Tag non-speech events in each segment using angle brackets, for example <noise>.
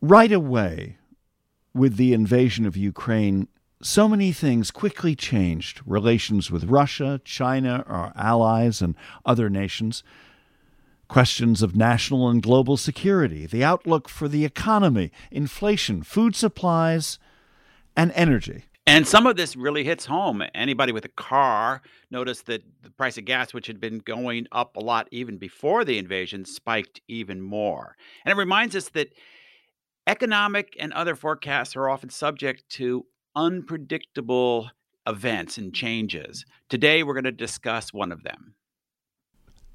Right away, with the invasion of Ukraine, so many things quickly changed relations with Russia, China, our allies, and other nations. Questions of national and global security, the outlook for the economy, inflation, food supplies, and energy. And some of this really hits home. Anybody with a car noticed that the price of gas, which had been going up a lot even before the invasion, spiked even more. And it reminds us that economic and other forecasts are often subject to unpredictable events and changes. Today, we're going to discuss one of them.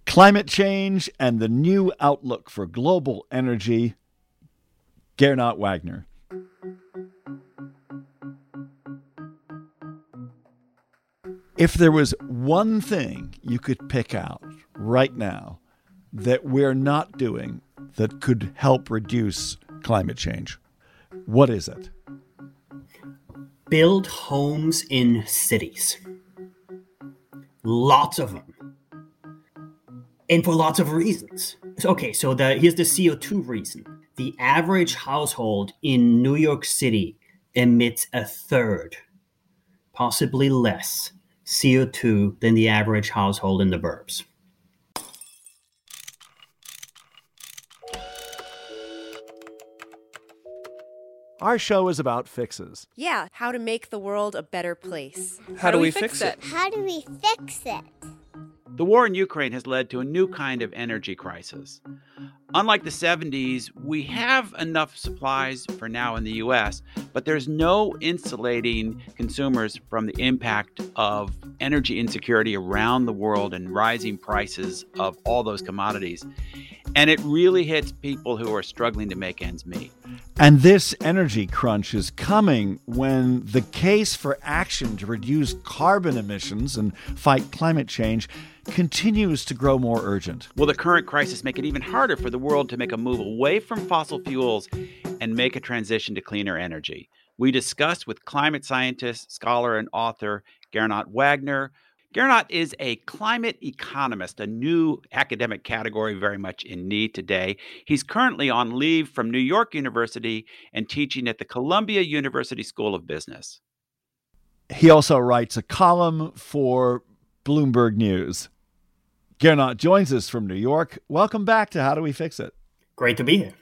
Climate change and the new outlook for global energy. Gernot Wagner. If there was one thing you could pick out right now that we're not doing that could help reduce climate change, what is it? Build homes in cities. Lots of them. And for lots of reasons. Okay, so the here's the CO2 reason. The average household in New York City emits a third, possibly less, CO2 than the average household in the burbs. Our show is about fixes. Yeah, how to make the world a better place. How, do we, fix it? How do we fix it? The war in Ukraine has led to a new kind of energy crisis. Unlike the 70s, we have enough supplies for now in the US, but there's no insulating consumers from the impact of energy insecurity around the world and rising prices of all those commodities. And it really hits people who are struggling to make ends meet. And this energy crunch is coming when the case for action to reduce carbon emissions and fight climate change continues to grow more urgent. Will the current crisis make it even harder for the world to make a move away from fossil fuels and make a transition to cleaner energy? We discussed with climate scientist, scholar, and author Gernot Wagner. Gernot is a climate economist, a new academic category very much in need today. He's currently on leave from New York University and teaching at the Columbia University School of Business. He also writes a column for Bloomberg News. Gernot joins us from New York. Welcome back to How Do We Fix It? Great to be here.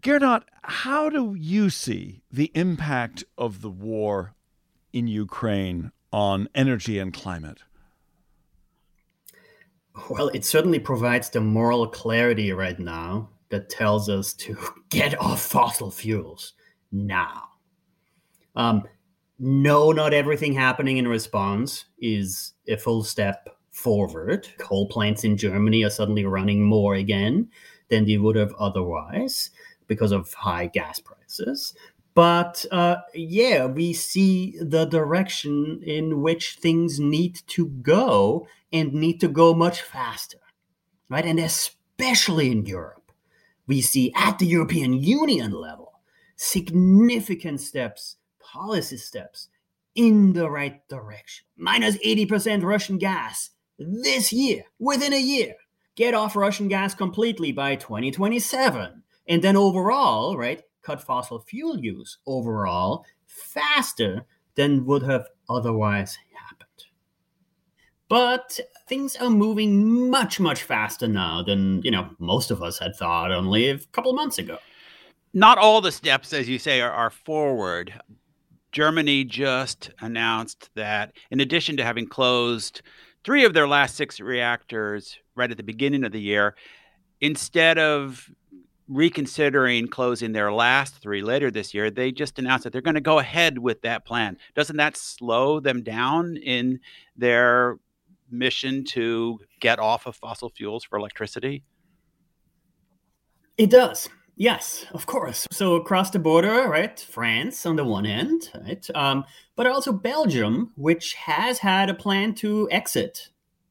Gernot, how do you see the impact of the war in Ukraine on energy and climate? Well, it certainly provides the moral clarity right now that tells us to <laughs> get off fossil fuels now. Um, no, not everything happening in response is a full step forward. Coal plants in Germany are suddenly running more again than they would have otherwise because of high gas prices. But uh, yeah, we see the direction in which things need to go and need to go much faster, right? And especially in Europe, we see at the European Union level significant steps, policy steps in the right direction. Minus 80% Russian gas this year, within a year. Get off Russian gas completely by 2027. And then overall, right, cut fossil fuel use overall faster than would have otherwise happened. But things are moving much, much faster now than, you know, most of us had thought only a couple of months ago. Not all the steps, as you say, are, are forward. Germany just announced that in addition to having closed three of their last six reactors right at the beginning of the year, instead of reconsidering closing their last three later this year, they just announced that they're going to go ahead with that plan. Doesn't that slow them down in their mission to get off of fossil fuels for electricity? It does. Yes, of course. So across the border, right? France on the one hand, right? Um, but also Belgium, which has had a plan to exit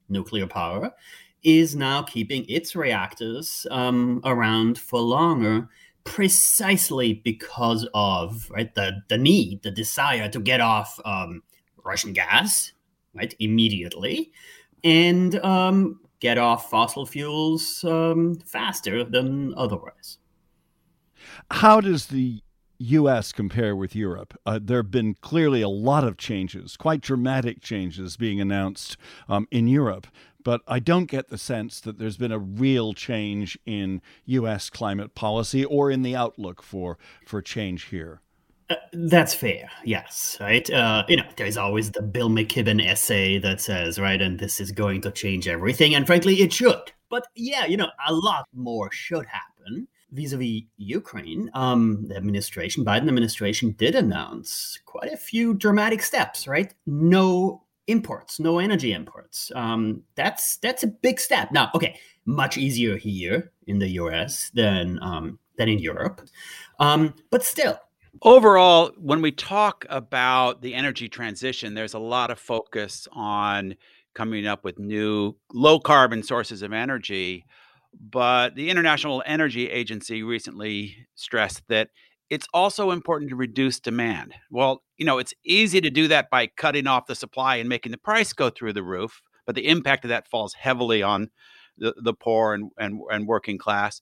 nuclear power, is now keeping its reactors um, around for longer precisely because of right the, the need the desire to get off um, russian gas right immediately and um, get off fossil fuels um, faster than otherwise how does the U.S. compare with Europe? Uh, there have been clearly a lot of changes, quite dramatic changes being announced um, in Europe but I don't get the sense that there's been a real change in U.S. climate policy or in the outlook for for change here. Uh, that's fair. Yes, right. Uh, you know, there's always the Bill McKibben essay that says, right, and this is going to change everything, and frankly, it should. But yeah, you know, a lot more should happen vis-a-vis Ukraine. Um, the administration, Biden administration, did announce quite a few dramatic steps. Right, no imports, no energy imports. Um, that's that's a big step. Now, okay, much easier here in the U.S. than um, than in Europe, um, but still. Overall, when we talk about the energy transition, there's a lot of focus on coming up with new low carbon sources of energy. But the International Energy Agency recently stressed that it's also important to reduce demand. Well, you know, it's easy to do that by cutting off the supply and making the price go through the roof, but the impact of that falls heavily on the, the poor and, and, and working class.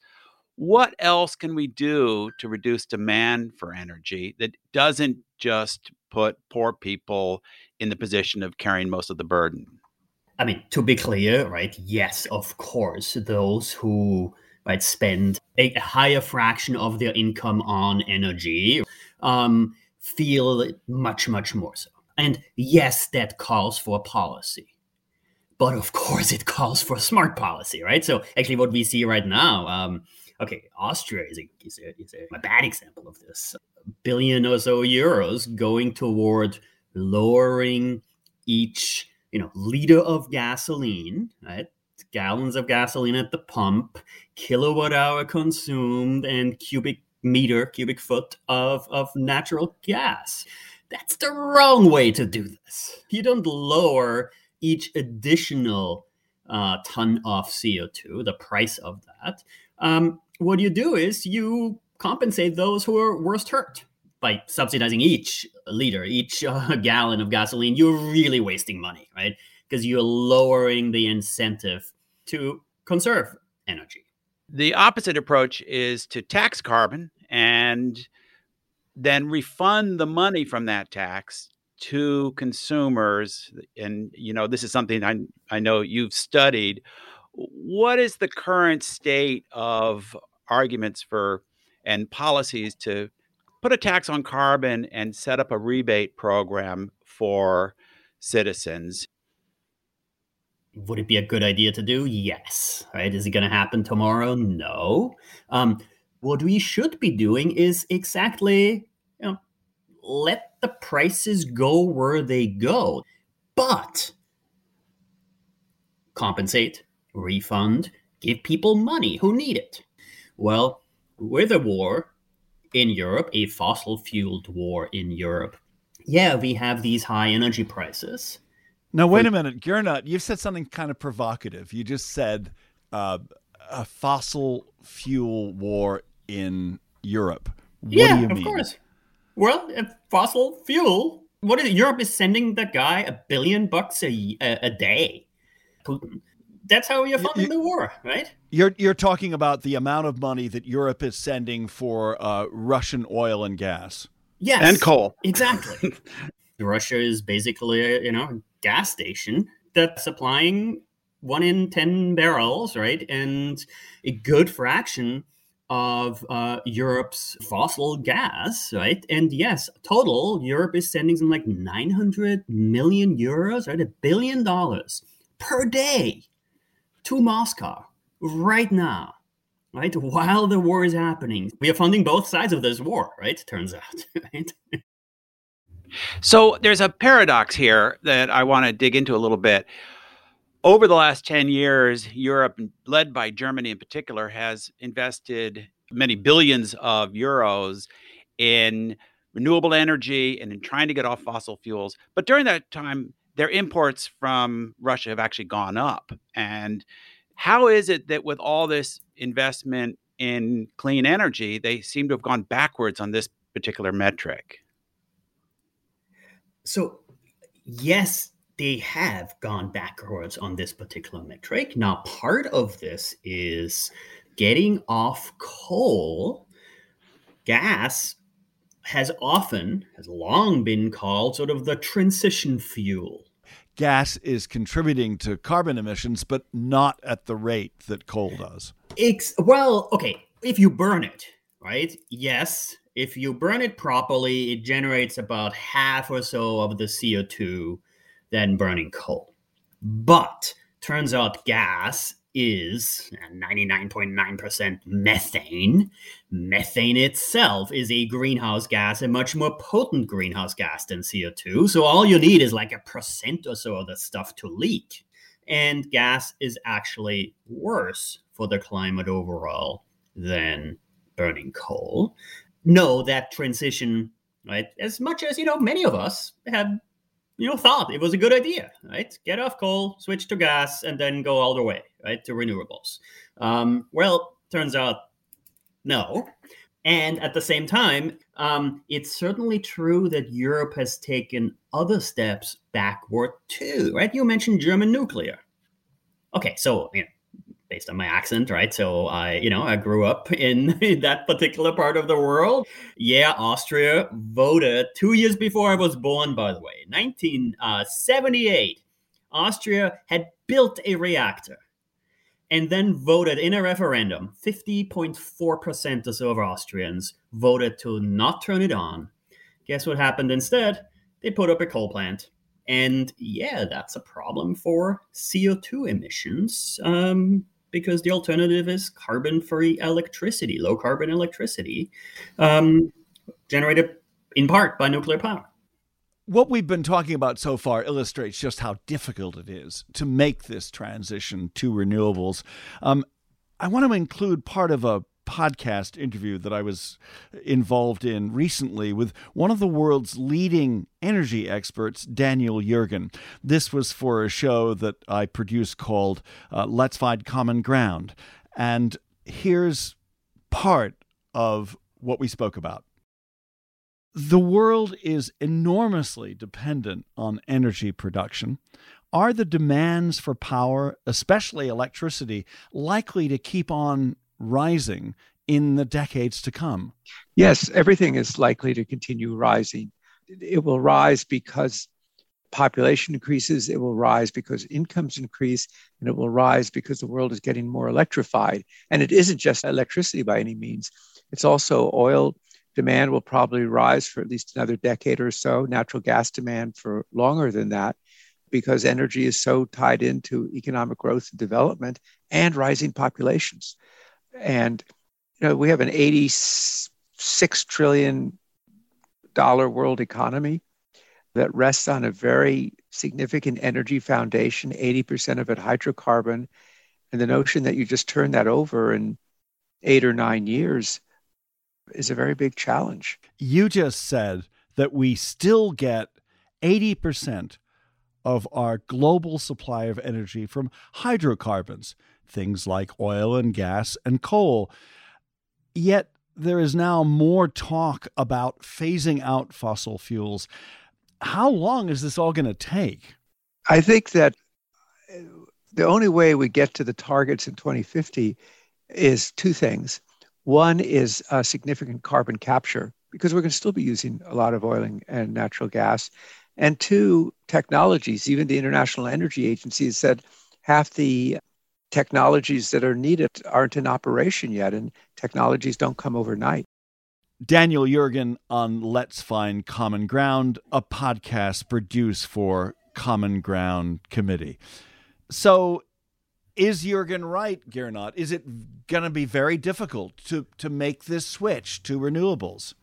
What else can we do to reduce demand for energy that doesn't just put poor people in the position of carrying most of the burden? I mean, to be clear, right? Yes, of course, those who right spend a higher fraction of their income on energy um, feel much much more so. And yes that calls for policy but of <laughs> course it calls for smart policy right? So actually what we see right now um, okay austria is a, is a, is a, a bad example of this. A billion or so euros going toward lowering each you know liter of gasoline right gallons of gasoline at the pump, kilowatt hour consumed, and cubic meter, cubic foot of, of natural gas. That's the wrong way to do this. You don't lower each additional uh, ton of CO2, the price of that. Um, what you do is you compensate those who are worst hurt by subsidizing each liter, each uh, <laughs> gallon of gasoline. You're really wasting money, right? Because you're lowering the incentive to conserve energy. The opposite approach is to tax carbon and then refund the money from that tax to consumers. And you know this is something I I know you've studied. What is the current state of arguments for and policies to put a tax on carbon and set up a rebate program for citizens would it be a good idea to do? Yes. Right? Is it going to happen tomorrow? No. Um, what we should be doing is exactly, you know, let the prices go where they go, but compensate, refund, give people money who need it. Well, with a war in Europe, a fossil fueled war in Europe, yeah, we have these high energy prices now, wait a minute, Gernot, you've said something kind of provocative. You just said uh, a fossil fuel war in Europe. What yeah, do you mean? of course. Well, fossil fuel. What is it? Europe is sending the guy a billion bucks a, a, a day. Putin. That's how you're funding you, the war, right? You're you're talking about the amount of money that Europe is sending for uh, Russian oil and gas. Yes, and coal. Exactly. <laughs> Russia is basically, you know, gas station that's supplying one in 10 barrels, right? And a good fraction of uh, Europe's fossil gas, right? And yes, total, Europe is sending some like 900 million euros, right? A billion dollars per day to Moscow right now, right? While the war is happening. We are funding both sides of this war, right? Turns out, <laughs> right? So there's a paradox here that I want to dig into a little bit. Over the last 10 years, Europe, led by Germany in particular, has invested many billions of euros in renewable energy and in trying to get off fossil fuels. But during that time, their imports from Russia have actually gone up. And how is it that with all this investment in clean energy, they seem to have gone backwards on this particular metric? So, yes, they have gone backwards on this particular metric. Now, part of this is getting off coal. Gas has often, has long been called sort of the transition fuel. Gas is contributing to carbon emissions, but not at the rate that coal does. It's, well, okay, if you burn it, right? Yes, if you burn it properly, it generates about half or so of the CO2 than burning coal. But turns out gas is uh, 99.9% methane. Methane itself is a greenhouse gas, a much more potent greenhouse gas than CO2. So all you need is like a percent or so of the stuff to leak. And gas is actually worse for the climate overall than burning coal. No, that transition, right? As much as, you know, many of us have you know, thought it was a good idea, right? Get off coal, switch to gas, and then go all the way, right, to renewables. Um, well, turns out no. And at the same time, um, it's certainly true that Europe has taken other steps backward too, right? You mentioned German nuclear. Okay, so you know, based on my accent, right? So I, you know, I grew up <laughs> in, <laughs> that particular part of the world. Yeah, Austria voted two years before I was born, by the way, 1978. Uh, Austria had built a reactor and then voted in a referendum. 50.4% or so of Austrians voted to not turn it on. Guess what happened instead? They put up a coal plant. And yeah, that's a problem for CO2 emissions. Um, because the alternative is carbon free electricity, low carbon electricity, um, generated in part by nuclear power. What we've been talking about so far illustrates just how difficult it is to make this transition to renewables. Um, I want to include part of a podcast interview that I was involved in recently with one of the world's leading energy experts, Daniel Yergin. This was for a show that I produced called uh, Let's Find Common Ground. And here's part of what we spoke about. The world is enormously dependent on energy production. Are the demands for power, especially electricity, likely to keep on rising in the decades to come. Yes, everything is likely to continue rising. It will rise because population increases, it will rise because incomes increase, and it will rise because the world is getting more electrified. And it isn't just electricity by any means, it's also oil demand will probably rise for at least another decade or so, natural gas demand for longer than that, because energy is so tied into economic growth and development and rising populations. And you know, we have an 86 trillion dollar world economy that rests on a very significant energy foundation, 80% of it hydrocarbon. And the notion that you just turn that over in eight or nine years is a very big challenge. You just said that we still get 80% of our global supply of energy from hydrocarbons things like oil and gas and coal. Yet there is now more talk about phasing out fossil fuels. How long is this all going to take? I think that uh, the only way we get to the targets in 2050 is two things. One is a significant carbon capture, because we're going to still be using a lot of oil and natural gas. And two, technologies. Even the International Energy Agency has said half the technologies that are needed aren't in operation yet, and technologies don't come overnight. Daniel Yergin on Let's Find Common Ground, a podcast produced for Common Ground Committee. So, is Yergin right, Gernot? Is it going to be very difficult to, to make this switch to renewables?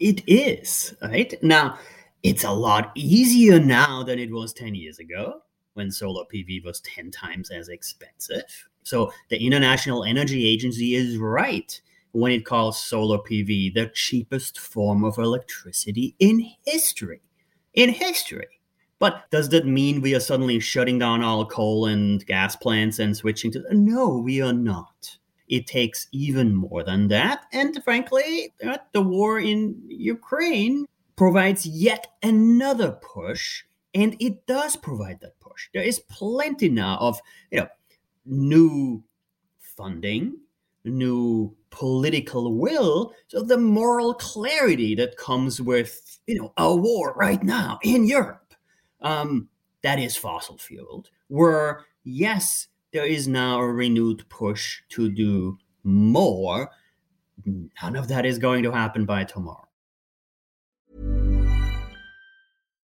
It is, right? Now, it's a lot easier now than it was 10 years ago when solar PV was 10 times as expensive. So, the International Energy Agency is right when it calls solar PV the cheapest form of electricity in history. In history. But does that mean we are suddenly shutting down all coal and gas plants and switching to? No, we are not. It takes even more than that. And frankly, uh, the war in Ukraine provides yet another push. And it does provide that push. There is plenty now of, you know, new funding, new political will, so the moral clarity that comes with you know a war right now in Europe, um, that is fossil fueled. Where yes, there is now a renewed push to do more. None of that is going to happen by tomorrow.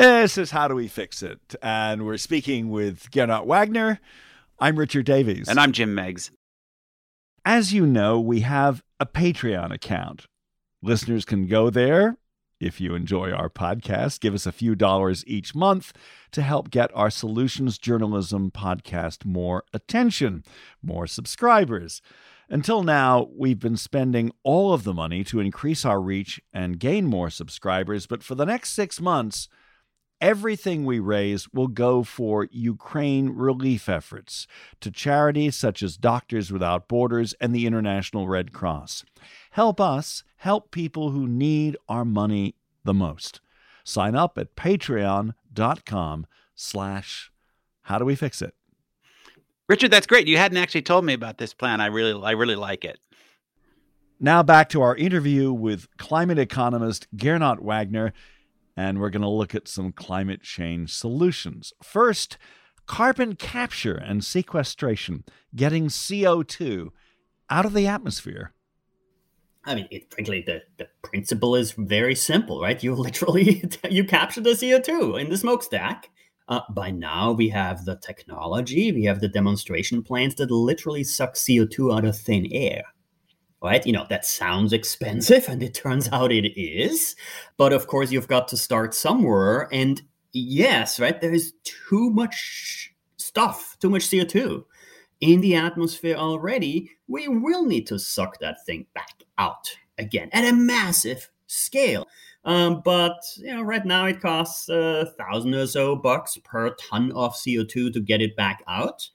This is How Do We Fix It? And we're speaking with Gernot Wagner. I'm Richard Davies. And I'm Jim Meigs. As you know, we have a Patreon account. Listeners can go there if you enjoy our podcast. Give us a few dollars each month to help get our Solutions Journalism podcast more attention, more subscribers. Until now, we've been spending all of the money to increase our reach and gain more subscribers, but for the next six months, Everything we raise will go for Ukraine relief efforts to charities such as Doctors Without Borders and the International Red Cross. Help us help people who need our money the most. Sign up at patreon.com slash how do we fix it. Richard, that's great. You hadn't actually told me about this plan. I really I really like it. Now back to our interview with climate economist Gernot Wagner and we're going to look at some climate change solutions. First, carbon capture and sequestration, getting CO2 out of the atmosphere. I mean, it, frankly, the, the principle is very simple, right? You <laughs> literally you capture the CO2 in the smokestack. Uh, by now, we have the technology, we have the demonstration plants that literally suck CO2 out of thin air right? You know, that sounds expensive, and it turns <laughs> out it is. But of course, you've got to start somewhere. And yes, right, there is too much stuff, too much CO2 in the atmosphere already. We will need to suck that thing back out again at a massive scale. Um, but you know, right now it costs a thousand or so bucks per ton of CO2 to get it back out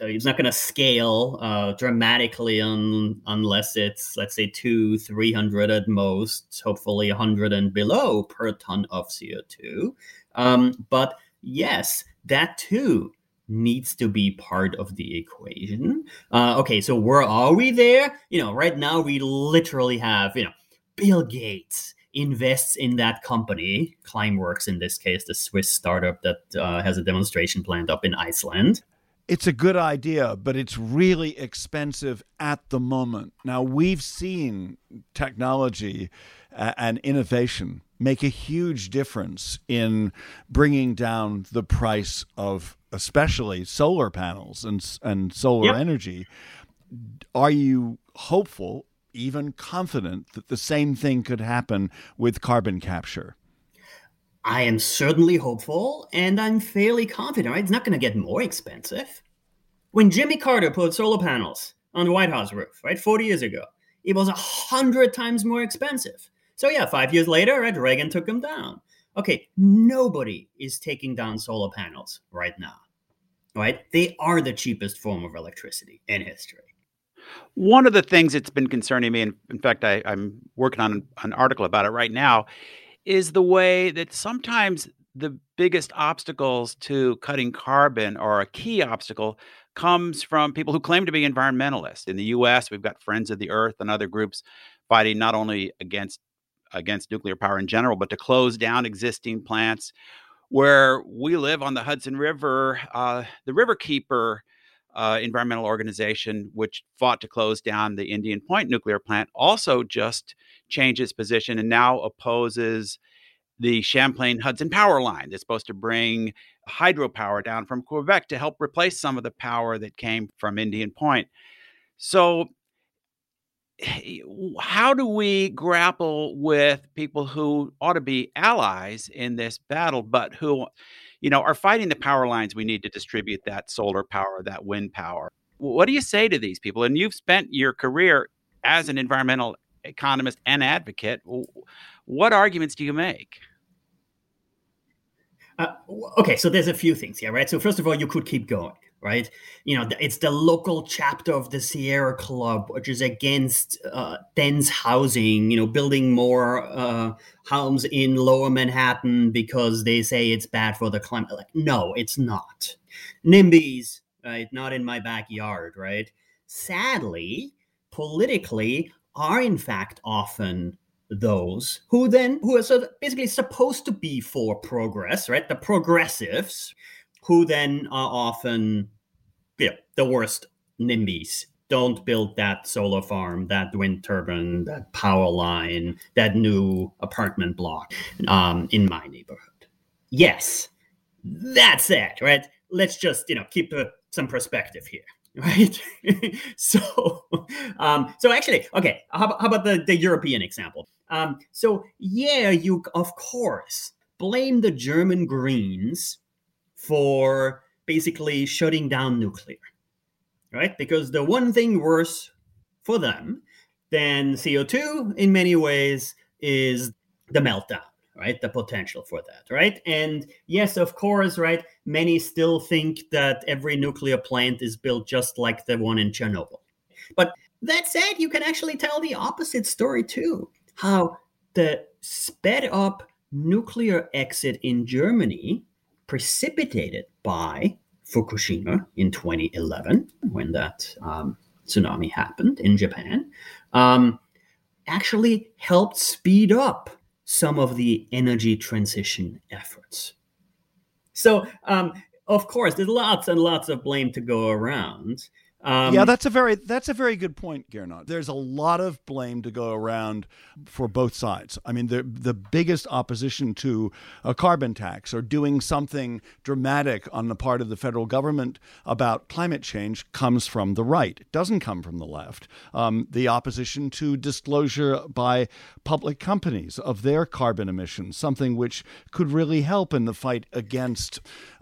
it's not going to scale uh, dramatically un, unless it's let's say two 300 at most hopefully 100 and below per ton of co2 um, but yes that too needs to be part of the equation. Uh, okay so where are we there? You know right now we literally have you know bill gates invests in that company climeworks in this case the swiss startup that uh, has a demonstration plant up in iceland it's a good idea, but it's really expensive at the moment. Now, we've seen technology uh, and innovation make a huge difference in bringing down the price of especially solar panels and, and solar yep. energy. Are you hopeful, even confident, that the same thing could happen with carbon capture? I am certainly hopeful and I'm fairly confident. Right? It's not going to get more expensive. When Jimmy Carter put solar panels on the White House roof, right, 40 years ago, it was a hundred times more expensive. So yeah, five years later, right, Reagan took them down. Okay, nobody is taking down solar panels right now. Right? They are the cheapest form of electricity in history. One of the things that's been concerning me, and in fact, I, am working on an article about it right now, is the way that sometimes the biggest obstacles to cutting carbon or a key obstacle comes from people who claim to be environmentalists. In the US, we've got Friends of the Earth and other groups fighting not only against against nuclear power in general, but to close down existing plants. Where we live on the Hudson River, uh, the Riverkeeper uh, environmental organization, which fought to close down the Indian Point nuclear plant, also just changed its position and now opposes the Champlain Hudson power line that's supposed to bring hydropower down from Quebec to help replace some of the power that came from Indian Point. So, <sighs> how do we grapple with people who ought to be allies in this battle, but who, you know, are fighting the power lines we need to distribute that solar power, that wind power? What do you say to these people? And you've spent your career as an environmental economist and advocate. What arguments do you make? Uh, okay, so there's a few things here, right? So first of all, you could keep going, right? You know, it's the local chapter of the Sierra Club, which is against uh, dense housing. You know, building more uh, homes in Lower Manhattan because they say it's bad for the climate. Like, no, it's not. NIMBYs, right? Not in my backyard, right? Sadly, politically, are in fact often those who then who are sort of basically supposed to be for progress, right? The progressives, who then are often yeah, the worst NIMBYs. Don't build that solar farm, that wind turbine, that power line, that new apartment block um, in my neighborhood. Yes, that's it, right? Let's just you know keep uh, some perspective here <laughs> right? <laughs> so, um, so actually, okay, how, how about the, the European example? Um, so, yeah, you of course blame the German Greens for basically shutting down nuclear, right? Because the one thing worse for them than CO2 in many ways is the meltdown right? The potential for that, right? And yes, of course, right? Many still think that every nuclear plant is built just like the one in Chernobyl. But that said, you can actually tell the opposite story too. How the sped up nuclear exit in Germany, precipitated by Fukushima in 2011, when that um, tsunami happened in Japan, um, actually helped speed up some of the energy transition efforts. So, um, of course, there's lots and lots of blame to go around. Um, yeah, that's a very that's a very good point, Gernot. There's a lot of blame to go around for both sides. I mean, the the biggest opposition to a carbon tax or doing something dramatic on the part of the federal government about climate change comes from the right. It doesn't come from the left. Um, the opposition to disclosure by public companies of their carbon emissions, something which could really help in the fight against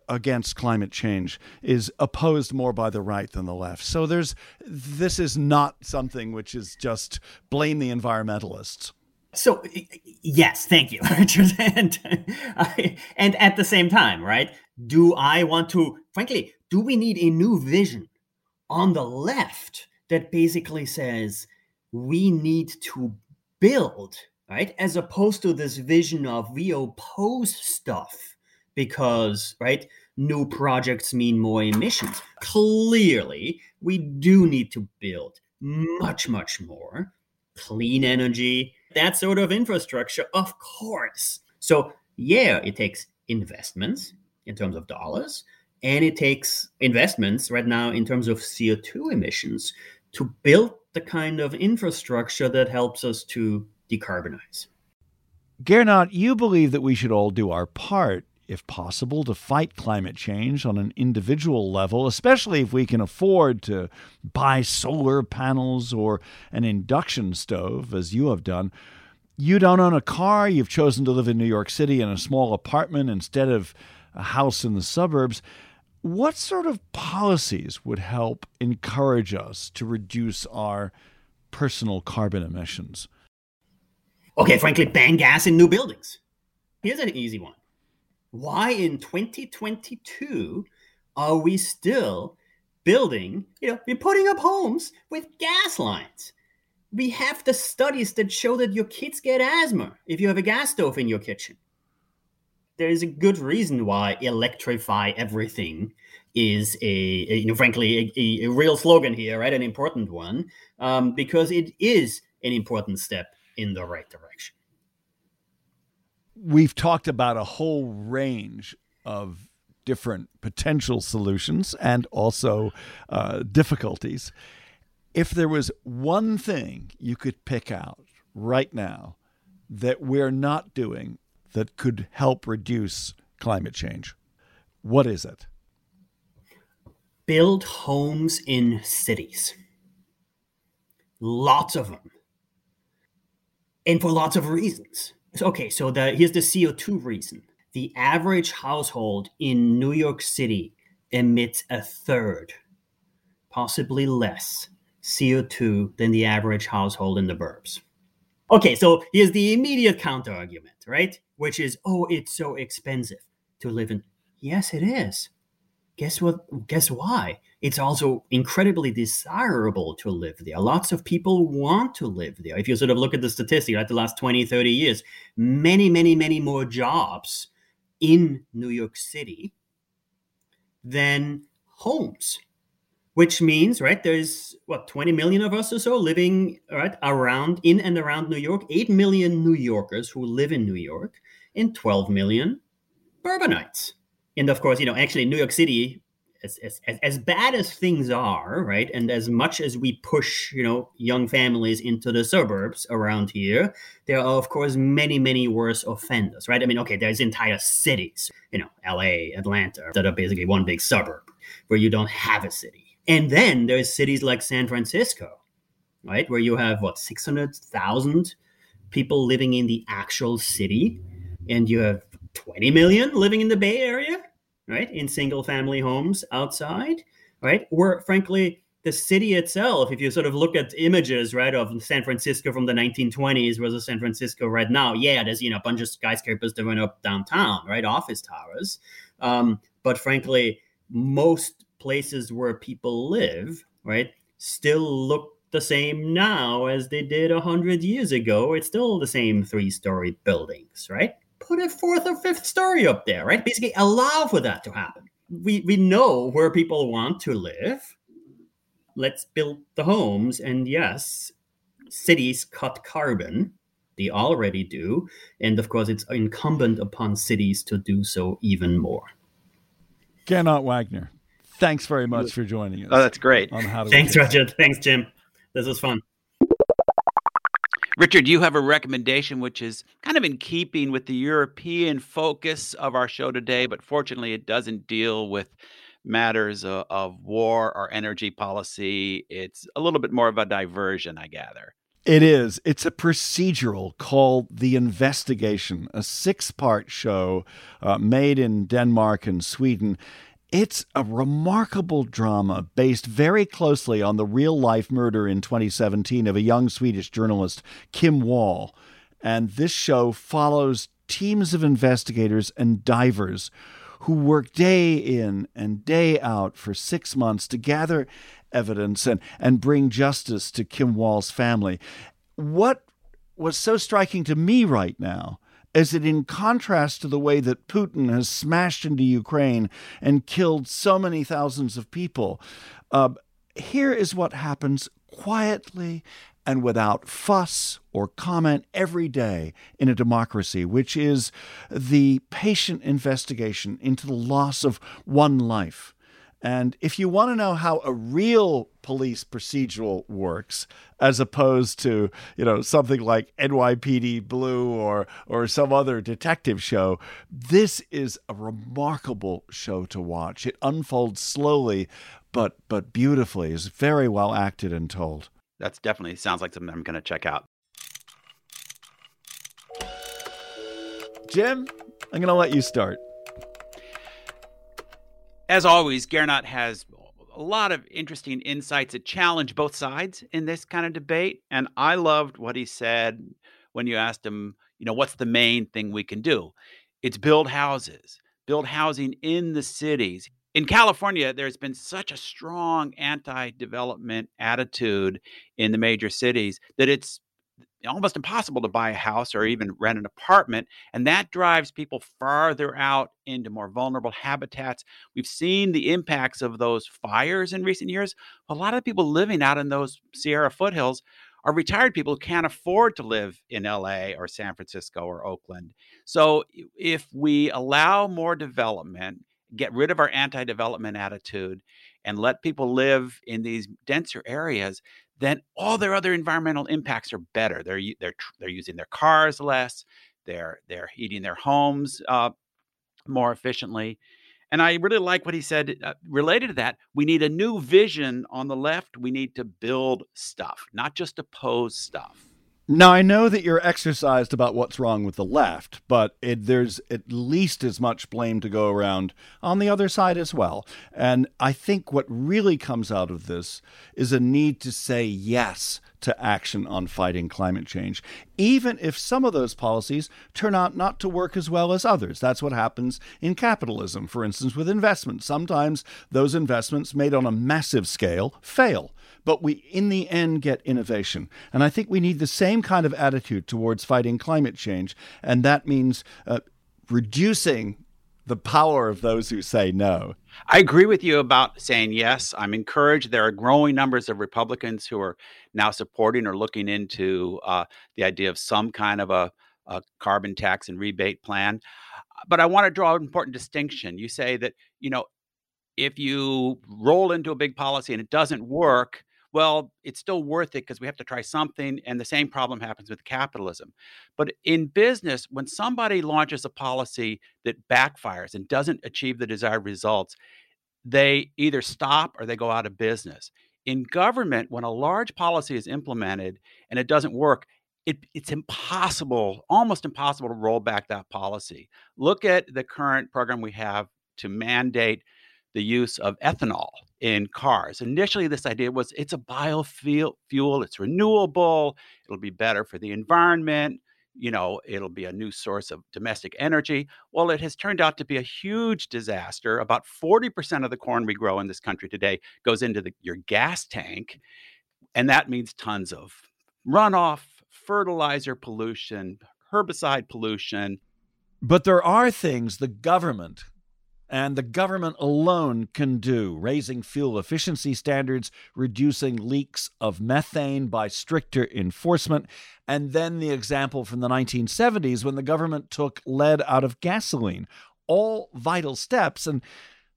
against climate change is opposed more by the right than the left. So there's this is not something which is just blame the environmentalists. So yes, thank you, <laughs> Richard. and, uh, and at the same time, right? Do I want to, frankly, do we need a new vision on the left that basically says we need to build, right? As opposed to this vision of we oppose stuff because, right, new projects mean more emissions. Clearly, we do need to build much, much more clean energy, that sort of infrastructure, of course. So, yeah, it takes investments in terms of dollars. and it takes investments right now in terms of CO2 emissions to build the kind of infrastructure that helps us to decarbonize. Gernot, you believe that we should all do our part, if possible, to fight climate change on an individual level, especially if we can afford to buy solar panels or an induction stove, as you have done. You don't own a car, you've chosen to live in New York City in a small apartment instead of a house in the suburbs. What sort of policies would help encourage us to reduce our personal carbon emissions? Okay, frankly, ban gas in new buildings. Here's an easy one. Why in 2022 are we still building, you know, we're putting up homes with gas lines? We have the studies that show that your kids get asthma if you have a gas stove in your kitchen. There is a good reason why electrify everything is a, a you know, frankly, a, a, real slogan here, right? An important one, um, because it is an important step in the right direction. We've talked about a whole range of different potential solutions and also uh, difficulties. If there was one thing you could pick out right now that we're not doing that could help reduce climate change, what is it? Build homes in cities. Lots of them and for lots of reasons. Okay, so the here's the CO2 reason. The average household in New York City emits a third, possibly less, CO2 than the average household in the burbs. Okay, so here's the immediate counter argument, right? Which is, oh, it's so expensive to live in. Yes, it is guess what guess why? It's also incredibly desirable to live there. Lots of people want to live there. If you sort of look at the statistic right the last 20 30 years many many many more jobs in new york city than homes which means right there's what 20 million of us or so living right around in and around new york 8 million new yorkers who live in new york and 12 million burbanites and of course, you know, actually, New York City, as, as, as bad as things are, right, and as much as we push, you know, young families into the suburbs around here, there are, of course, many, many worse offenders, right? I mean, okay, there's entire cities, you know, LA, Atlanta, that are basically one big suburb where you don't have a city. And then there's cities like San Francisco, right, where you have what, 600,000 people living in the actual city, and you have 20 million living in the Bay Area, right? In single family homes outside, right? Or frankly, the city itself, if you sort of look at images, right, of San Francisco from the 1920s versus San Francisco right now, yeah, there's, you know, a bunch of skyscrapers that went up downtown, right? Office towers. Um, but frankly, most places where people live, right, still look the same now as they did 100 years ago. It's still the same three story buildings, right? Put a fourth or fifth story up there, right? Basically, allow for that to happen. We we know where people want to live. Let's build the homes, and yes, cities cut carbon. They already do, and of course, it's incumbent upon cities to do so even more. Gernot Wagner, thanks very much for joining us. Oh, that's great. On how to Thanks, Roger. Thanks, Jim. This was fun. Richard, you have a recommendation which is kind of in keeping with the European focus of our show today, but fortunately, it doesn't deal with matters of, of, war or energy policy. It's a little bit more of a diversion, I gather. It is. It's a procedural called The Investigation, a six part show uh, made in Denmark and Sweden. It's a remarkable drama based very closely on the real life murder in 2017 of a young Swedish journalist, Kim Wall. And this show follows teams of investigators and divers who work day in and day out for six months to gather evidence and, and bring justice to Kim Wall's family. What was so striking to me right now is it in contrast to the way that Putin has smashed into Ukraine and killed so many thousands of people. Uh, here is what happens quietly and without fuss or comment every day in a democracy, which is the patient investigation into the loss of one life. And if you want to know how a real police procedural works, as opposed to you know something like NYPD Blue or or some other detective show, this is a remarkable show to watch. It unfolds slowly, but but beautifully. It's very well acted and told. That's definitely sounds like something I'm going to check out. Jim, I'm going to let you start. As always, Gernot has a lot of interesting insights that challenge both sides in this kind of debate. And I loved what he said when you asked him, you know, what's the main thing we can do? It's build houses, build housing in the cities. In California, there's been such a strong anti development attitude in the major cities that it's almost impossible to buy a house or even rent an apartment. And that drives people farther out into more vulnerable habitats. We've seen the impacts of those fires in recent years. A lot of people living out in those Sierra foothills are retired people who can't afford to live in LA or San Francisco or Oakland. So if we allow more development, get rid of our anti development attitude, and let people live in these denser areas, then all their other environmental impacts are better. They're they're they're using their cars less. They're they're heating their homes uh, more efficiently. And I really like what he said uh, related to that. We need a new vision on the left. We need to build stuff, not just oppose stuff. Now, I know that you're exercised about what's wrong with the left, but it, there's at least as much blame to go around on the other side as well. And I think what really comes out of this is a need to say yes to action on fighting climate change, even if some of those policies turn out not to work as well as others. That's what happens in capitalism, for instance, with investments. Sometimes those investments made on a massive scale fail but we in the end get innovation. And I think we need the same kind of attitude towards fighting climate change, and that means uh, reducing the power of those who say no. I agree with you about saying yes. I'm encouraged. There are growing numbers of Republicans who are now supporting or looking into uh, the idea of some kind of a, a carbon tax and rebate plan. But I want to draw an important distinction. You say that, you know, if you roll into a big policy and it doesn't work, well, it's still worth it because we have to try something. And the same problem happens with capitalism. But in business, when somebody launches a policy that backfires and doesn't achieve the desired results, they either stop or they go out of business. In government, when a large policy is implemented and it doesn't work, it, it's impossible, almost impossible to roll back that policy. Look at the current program we have to mandate the use of ethanol in cars. Initially, this idea was it's a biofuel, it's renewable, it'll be better for the environment, you know, it'll be a new source of domestic energy. Well, it has turned out to be a huge disaster. About 40% of the corn we grow in this country today goes into the, your gas tank, and that means tons of runoff, fertilizer pollution, herbicide pollution. But there are things the government and the government alone can do, raising fuel efficiency standards, reducing leaks of methane by stricter enforcement, and then the example from the 1970s when the government took lead out of gasoline. All vital steps, and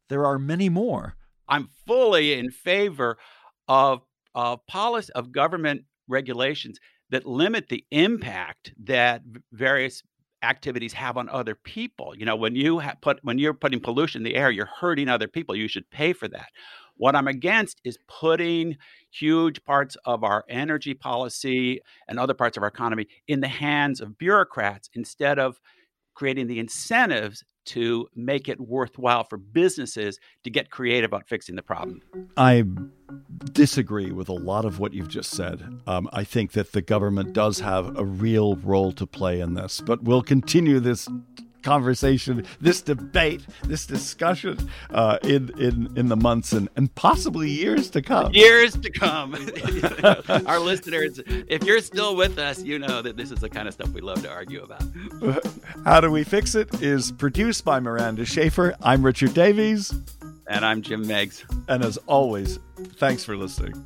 there are many more. I'm fully in favor of, of policy of government regulations that limit the impact that various activities have on other people. You know, when you put when you're putting pollution in the air, you're hurting other people. You should pay for that. What I'm against is putting huge parts of our energy policy and other parts of our economy in the hands of bureaucrats instead of creating the incentives to make it worthwhile for businesses to get creative about fixing the problem. I disagree with a lot of what you've just said. Um, I think that the government does have a real role to play in this, but we'll continue this conversation, this debate, this discussion uh, in in in the months and, and possibly years to come. Years to come. <laughs> Our listeners, if you're still with us, you know that this is the kind of stuff we love to argue about. <laughs> How do we fix it? Is produced by Miranda Schaefer. I'm Richard Davies. And I'm Jim Meigs. And as always, thanks for listening.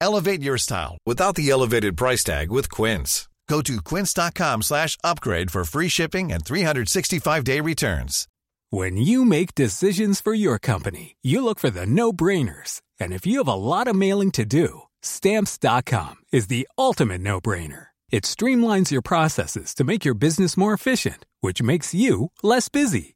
Elevate your style without the elevated price tag with Quince. Go to quince.com slash upgrade for free shipping and 365-day returns. When you make decisions for your company, you look for the no-brainers. And if you have a lot of mailing to do, stamps.com is the ultimate no-brainer. It streamlines your processes to make your business more efficient, which makes you less busy.